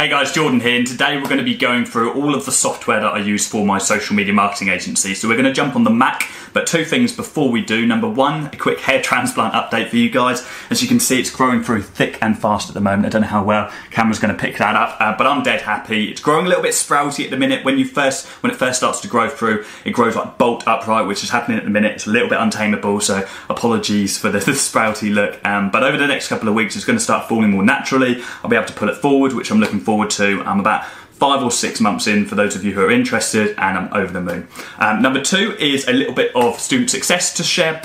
Hey guys, Jordan here, and today we're going to be going through all of the software that I use for my social media marketing agency. So we're going to jump on the Mac, but two things before we do. Number one, a quick hair transplant update for you guys. As you can see, it's growing through thick and fast at the moment. I don't know how well camera's going to pick that up, uh, but I'm dead happy. It's growing a little bit sprouty at the minute. When you first, when it first starts to grow through, it grows like bolt upright, which is happening at the minute. It's a little bit untamable, so apologies for the, the sprouty look. Um, but over the next couple of weeks, it's going to start falling more naturally. I'll be able to pull it forward, which I'm looking forward to. I'm about five or six months in for those of you who are interested, and I'm over the moon. Um, number two is a little bit of student success to share.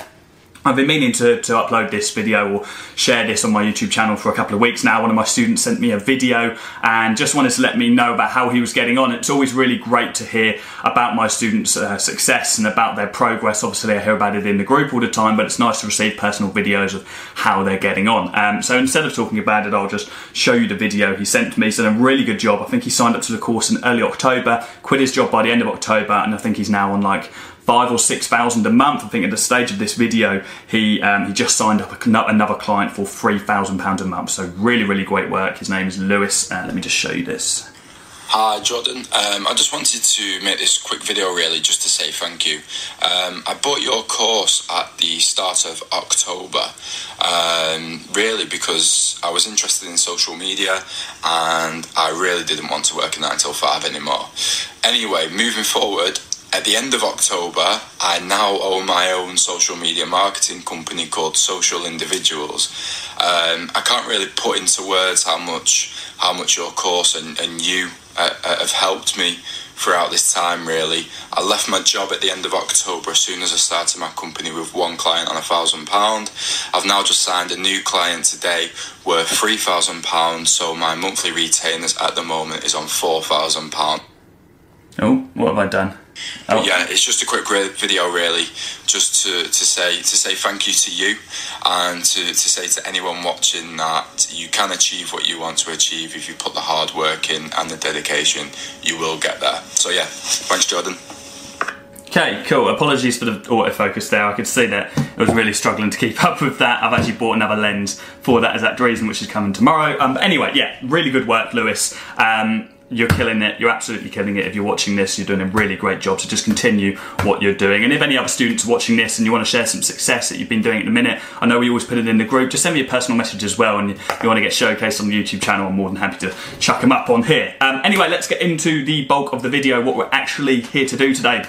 I've been meaning to, to upload this video or share this on my YouTube channel for a couple of weeks now. One of my students sent me a video and just wanted to let me know about how he was getting on. It's always really great to hear about my students' uh, success and about their progress. Obviously, I hear about it in the group all the time, but it's nice to receive personal videos of how they're getting on. Um, so instead of talking about it, I'll just show you the video he sent me. He's done a really good job. I think he signed up to the course in early October, quit his job by the end of October, and I think he's now on like five or six thousand a month. I think at the stage of this video, he um, he just signed up another client for three thousand pounds a month. So really, really great work. His name is Lewis. Uh, let me just show you this. Hi Jordan, um, I just wanted to make this quick video really just to say thank you. Um, I bought your course at the start of October um, really because I was interested in social media and I really didn't want to work a 9 till 5 anymore. Anyway, moving forward, at the end of October, I now own my own social media marketing company called Social Individuals. Um, I can't really put into words how much how much your course and, and you uh, uh, have helped me throughout this time. Really, I left my job at the end of October as soon as I started my company with one client on a thousand pound. I've now just signed a new client today worth three thousand pounds. So my monthly retainers at the moment is on four thousand pound. Oh, what have I done? Oh. Yeah, it's just a quick video, really, just to, to say to say thank you to you, and to, to say to anyone watching that you can achieve what you want to achieve if you put the hard work in and the dedication. You will get there. So yeah, thanks, Jordan. Okay, cool. Apologies for the autofocus there. I could see that I was really struggling to keep up with that. I've actually bought another lens for that exact reason, which is coming tomorrow. Um, but anyway, yeah, really good work, Lewis. Um, you're killing it. You're absolutely killing it. If you're watching this, you're doing a really great job. So just continue what you're doing. And if any other students are watching this and you want to share some success that you've been doing at the minute, I know we always put it in the group. Just send me a personal message as well. And you want to get showcased on the YouTube channel, I'm more than happy to chuck them up on here. Um, anyway, let's get into the bulk of the video. What we're actually here to do today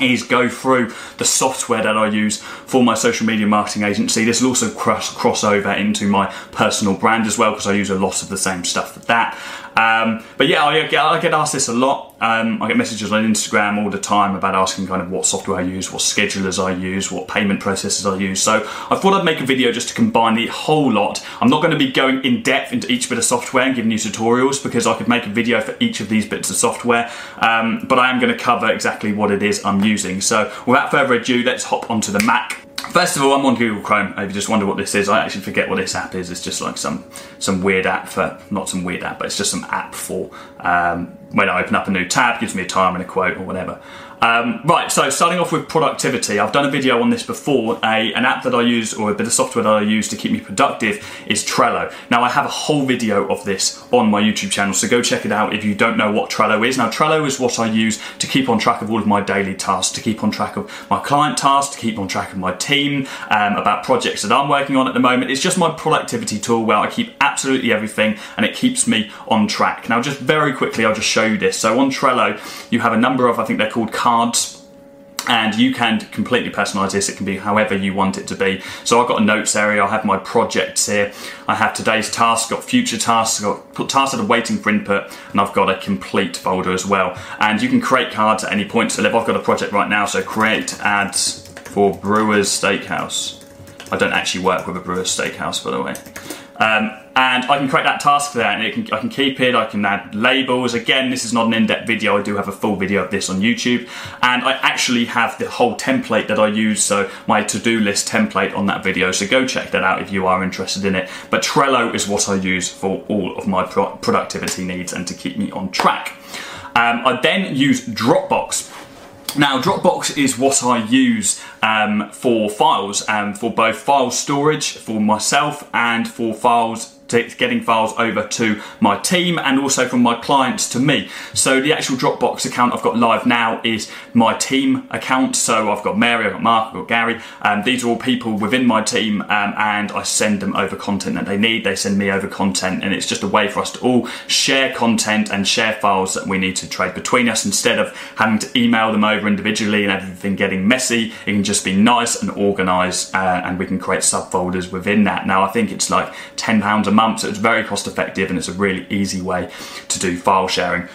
is go through the software that I use for my social media marketing agency. This will also cross, cross over into my personal brand as well because I use a lot of the same stuff for that. Um, but yeah, I get, I get, asked this a lot. Um, I get messages on Instagram all the time about asking kind of what software I use, what schedulers I use, what payment processes I use. So I thought I'd make a video just to combine the whole lot. I'm not going to be going in depth into each bit of software and giving you tutorials because I could make a video for each of these bits of software. Um, but I am going to cover exactly what it is I'm using. So without further ado, let's hop onto the Mac. First of all, I'm on Google Chrome. If you just wonder what this is, I actually forget what this app is. It's just like some some weird app for not some weird app, but it's just some app for um, when I open up a new tab, gives me a time and a quote or whatever. Um, right, so starting off with productivity, I've done a video on this before. A, an app that I use, or a bit of software that I use to keep me productive, is Trello. Now, I have a whole video of this on my YouTube channel, so go check it out if you don't know what Trello is. Now, Trello is what I use to keep on track of all of my daily tasks, to keep on track of my client tasks, to keep on track of my team, um, about projects that I'm working on at the moment. It's just my productivity tool where I keep absolutely everything and it keeps me on track. Now, just very quickly, I'll just show you this. So on Trello, you have a number of, I think they're called cards and you can completely personalize this. It can be however you want it to be. So i've got a notes area. I have my projects here. I have today's task got future tasks got tasks that are waiting for input and i've got a complete folder as well. And you can create cards at any point. So if i've got a project right now. So create ads for brewers steakhouse. I don't actually work with a brewers steakhouse by the way. Um, and I can create that task there and can, I can keep it, I can add labels. Again, this is not an in-depth video, I do have a full video of this on YouTube and I actually have the whole template that I use, so my to-do list template on that video, so go check that out if you are interested in it. But Trello is what I use for all of my pro productivity needs and to keep me on track. Um, I then use Dropbox. Now, Dropbox is what I use um, for files, um, for both file storage for myself and for files getting files over to my team and also from my clients to me. So the actual Dropbox account I've got live now is my team account. So I've got Mary, I've got Mark, I've got Gary. Um, these are all people within my team um, and I send them over content that they need. They send me over content and it's just a way for us to all share content and share files that we need to trade between us instead of having to email them over individually and everything getting messy. It can just be nice and organized uh, and we can create subfolders within that. Now I think it's like £10 a month, so it's very cost effective and it's a really easy way to do file sharing.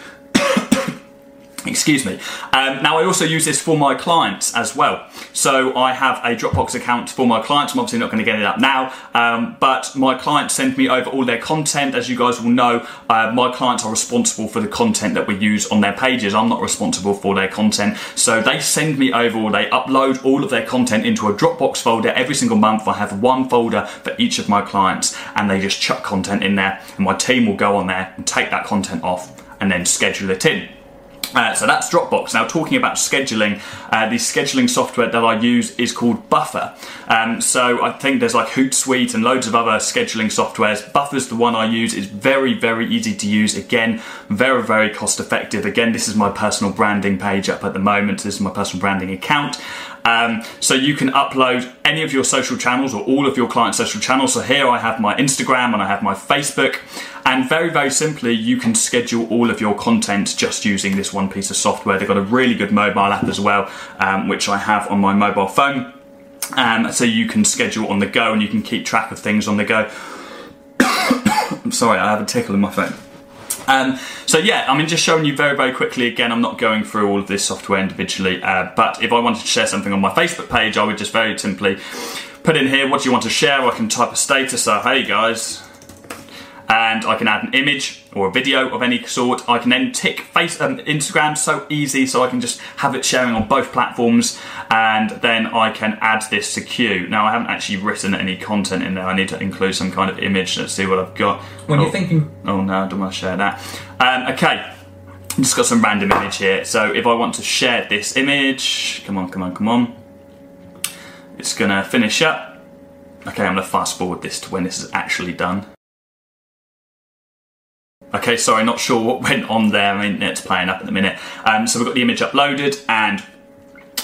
Excuse me. Um, now I also use this for my clients as well. So I have a Dropbox account for my clients. I'm obviously not going to get it up now, um, but my clients send me over all their content. As you guys will know, uh, my clients are responsible for the content that we use on their pages. I'm not responsible for their content. So they send me over or they upload all of their content into a Dropbox folder every single month. I have one folder for each of my clients and they just chuck content in there and my team will go on there and take that content off and then schedule it in. Uh, so that's Dropbox. Now, talking about scheduling, uh, the scheduling software that I use is called Buffer. Um, so I think there's like Hootsuite and loads of other scheduling softwares. Buffer's the one I use. It's very, very easy to use. Again, very, very cost effective. Again, this is my personal branding page up at the moment. This is my personal branding account. Um, so you can upload any of your social channels or all of your client social channels. So here I have my Instagram and I have my Facebook. And very, very simply, you can schedule all of your content just using this one piece of software. They've got a really good mobile app as well, um, which I have on my mobile phone. Um, so you can schedule on the go and you can keep track of things on the go. I'm sorry, I have a tickle in my phone. Um, so yeah, I mean, just showing you very, very quickly. Again, I'm not going through all of this software individually, uh, but if I wanted to share something on my Facebook page, I would just very simply put in here what do you want to share. I can type a status. So hey guys, and I can add an image or a video of any sort. I can then tick face um, Instagram so easy so I can just have it sharing on both platforms and then I can add this to queue. Now I haven't actually written any content in there. I need to include some kind of image. Let's see what I've got. When oh, you're thinking... Oh no, I don't want to share that. Um, okay. Just got some random image here. So if I want to share this image, come on, come on, come on. It's gonna finish up. Okay, I'm gonna fast forward this to when this is actually done. Okay, sorry, not sure what went on there. I mean, it's playing up at the minute. Um, so we've got the image uploaded and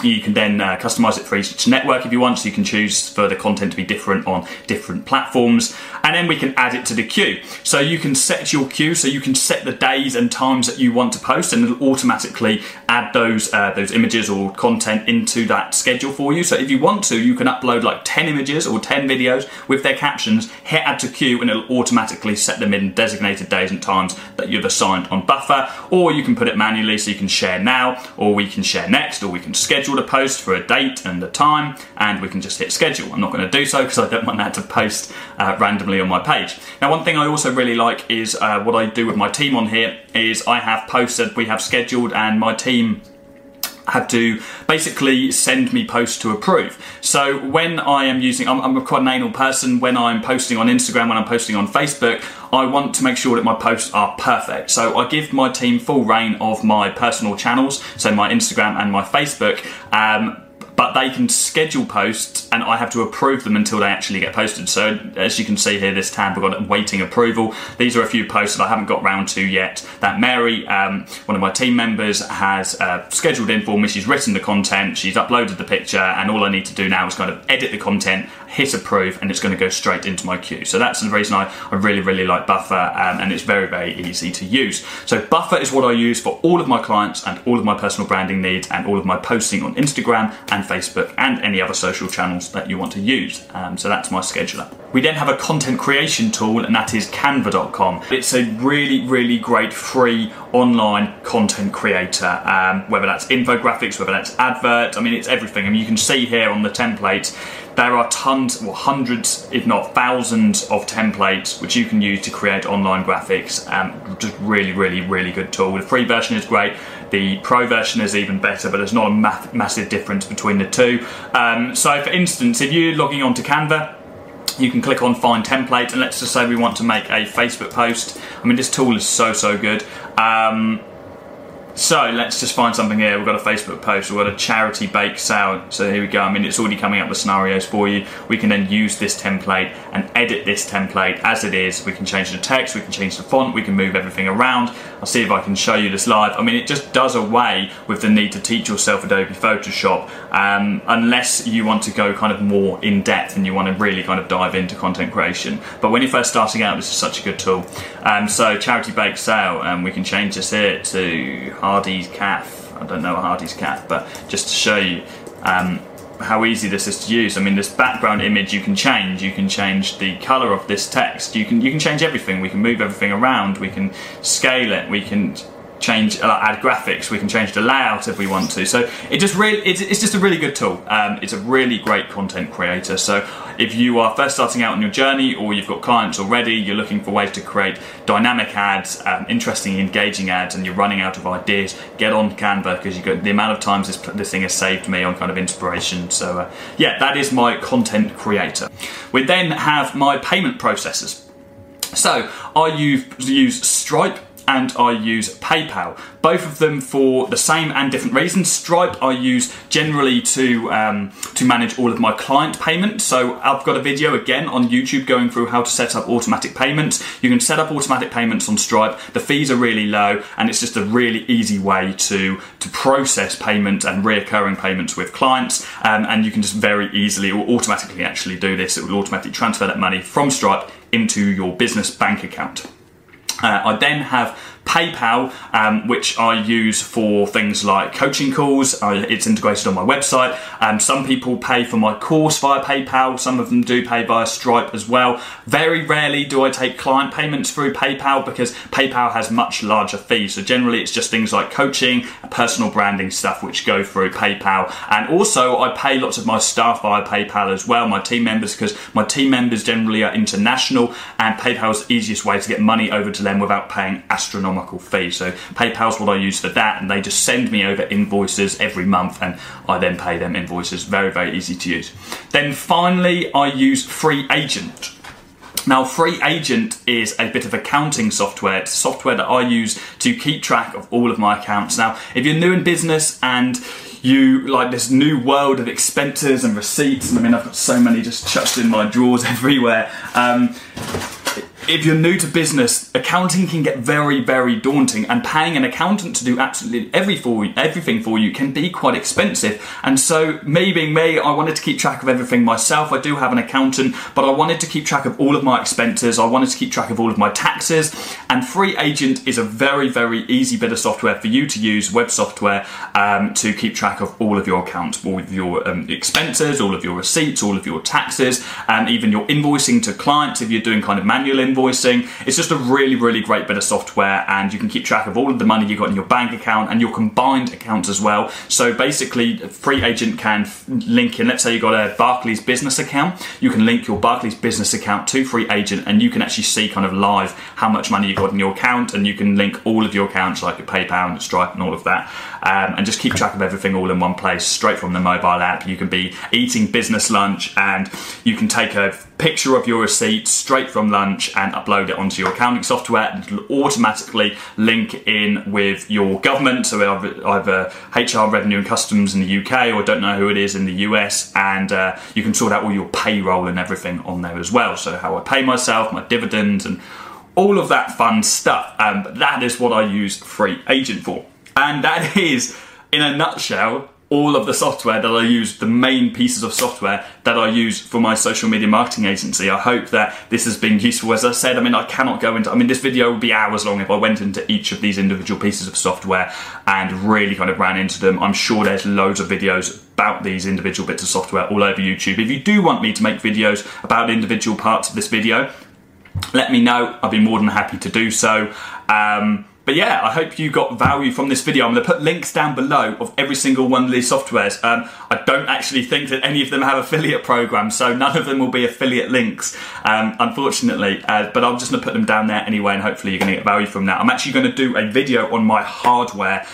you can then uh, customize it for each network if you want, so you can choose for the content to be different on different platforms. And then we can add it to the queue. So you can set your queue, so you can set the days and times that you want to post, and it'll automatically add those uh, those images or content into that schedule for you. So if you want to, you can upload like 10 images or 10 videos with their captions, hit add to queue, and it'll automatically set them in designated days and times that you've assigned on Buffer. Or you can put it manually, so you can share now, or we can share next, or we can schedule schedule a post for a date and a time, and we can just hit schedule. I'm not going to do so because I don't want that to post uh, randomly on my page. Now, one thing I also really like is uh, what I do with my team on here is I have posted, we have scheduled, and my team have to basically send me posts to approve. So when I am using, I'm, I'm, quite an anal person. When I'm posting on Instagram, when I'm posting on Facebook, I want to make sure that my posts are perfect. So I give my team full reign of my personal channels, so my Instagram and my Facebook. Um, but they can schedule posts and I have to approve them until they actually get posted. So as you can see here, this tab, we've got waiting approval. These are a few posts that I haven't got round to yet that Mary, um, one of my team members, has uh, scheduled in for me. She's written the content, she's uploaded the picture, and all I need to do now is kind of edit the content, hit approve, and it's going to go straight into my queue. So that's the reason I, I really, really like Buffer, um, and it's very, very easy to use. So Buffer is what I use for all of my clients and all of my personal branding needs and all of my posting on Instagram and Facebook, and any other social channels that you want to use. Um, so that's my scheduler. We then have a content creation tool, and that is canva.com. It's a really, really great free online content creator, um, whether that's infographics, whether that's adverts. I mean, it's everything. I mean, you can see here on the templates there are tons, well, hundreds, if not thousands, of templates which you can use to create online graphics. Um, just really, really, really good tool. The free version is great. The pro version is even better, but there's not a massive difference between the two. Um, so, for instance, if you're logging on to Canva, you can click on find template and let's just say we want to make a Facebook post. I mean, this tool is so, so good. Um, so let's just find something here. We've got a Facebook post, we've got a charity bake sale. So here we go. I mean, it's already coming up with scenarios for you. We can then use this template and edit this template as it is. We can change the text, we can change the font, we can move everything around. I'll see if I can show you this live. I mean, it just does away with the need to teach yourself Adobe Photoshop um, unless you want to go kind of more in depth and you want to really kind of dive into content creation. But when you're first starting out, this is such a good tool. Um, so charity bake sale, and um, we can change this here to Hardy's calf. I don't know a Hardy's calf, but just to show you um, how easy this is to use. I mean, this background image you can change. You can change the color of this text. You can you can change everything. We can move everything around. We can scale it. We can change uh, add graphics we can change the layout if we want to. So it just really it's, it's just a really good tool. Um, it's a really great content creator. So if you are first starting out on your journey or you've got clients already you're looking for ways to create dynamic ads um, interesting engaging ads and you're running out of ideas get on canva because you got the amount of times this, this thing has saved me on kind of inspiration. So uh, yeah that is my content creator. We then have my payment processors. So I use, use Stripe and I use PayPal. Both of them for the same and different reasons. Stripe I use generally to um, to manage all of my client payments. So I've got a video again on YouTube going through how to set up automatic payments. You can set up automatic payments on Stripe. The fees are really low, and it's just a really easy way to to process payments and reoccurring payments with clients. Um, and you can just very easily or automatically actually do this. It will automatically transfer that money from Stripe into your business bank account. Uh, I then have PayPal, um, which I use for things like coaching calls. Uh, it's integrated on my website. Um, some people pay for my course via PayPal. Some of them do pay via Stripe as well. Very rarely do I take client payments through PayPal because PayPal has much larger fees. So generally, it's just things like coaching, personal branding stuff, which go through PayPal. And also, I pay lots of my staff via PayPal as well, my team members, because my team members generally are international, and PayPal's the easiest way to get money over to them without paying astronomical astronomical fee. So PayPal's what I use for that, and they just send me over invoices every month, and I then pay them invoices. Very, very easy to use. Then finally, I use Free Agent. Now, Free Agent is a bit of accounting software. It's software that I use to keep track of all of my accounts. Now, if you're new in business and you like this new world of expenses and receipts, and I mean, I've got so many just chucked in my drawers everywhere. Um, if you're new to business, accounting can get very, very daunting, and paying an accountant to do absolutely every for everything for you can be quite expensive. And so, me being me, I wanted to keep track of everything myself. I do have an accountant, but I wanted to keep track of all of my expenses. I wanted to keep track of all of my taxes. And Free Agent is a very, very easy bit of software for you to use, web software, um, to keep track of all of your accounts, all of your um, expenses, all of your receipts, all of your taxes, and even your invoicing to clients if you're doing kind of manual invoicing invoicing. It's just a really, really great bit of software, and you can keep track of all of the money you've got in your bank account and your combined accounts as well. So basically, Free Agent can link in. Let's say you've got a Barclays business account, you can link your Barclays business account to Free Agent, and you can actually see kind of live how much money you've got in your account, and you can link all of your accounts like your PayPal and Stripe and all of that, um, and just keep track of everything all in one place straight from the mobile app. You can be eating business lunch, and you can take a picture of your receipt straight from lunch and upload it onto your accounting software and it'll automatically link in with your government. So either HR revenue and customs in the UK or don't know who it is in the US and uh, you can sort out all your payroll and everything on there as well. So how I pay myself my dividends and all of that fun stuff. Um, but that is what I use free agent for. And that is in a nutshell all of the software that I use, the main pieces of software that I use for my social media marketing agency. I hope that this has been useful. As I said, I mean, I cannot go into, I mean, this video would be hours long if I went into each of these individual pieces of software and really kind of ran into them. I'm sure there's loads of videos about these individual bits of software all over YouTube. If you do want me to make videos about individual parts of this video, let me know. I'll be more than happy to do so. Um, but yeah, I hope you got value from this video. I'm going to put links down below of every single one of these softwares. Um, I don't actually think that any of them have affiliate programs, so none of them will be affiliate links, um, unfortunately. Uh, but I'm just going to put them down there anyway, and hopefully you're going to get value from that. I'm actually going to do a video on my hardware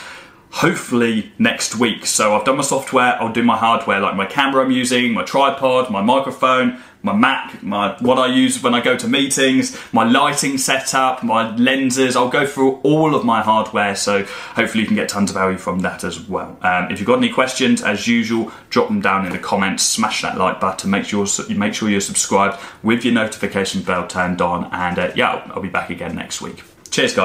hopefully next week. So I've done my software, I'll do my hardware, like my camera I'm using, my tripod, my microphone, my Mac, my what I use when I go to meetings, my lighting setup, my lenses. I'll go through all of my hardware, so hopefully you can get tons of value from that as well. Um, if you've got any questions, as usual, drop them down in the comments. Smash that like button. Make sure make sure you're subscribed with your notification bell turned on, and uh, yeah, I'll be back again next week. Cheers, guys.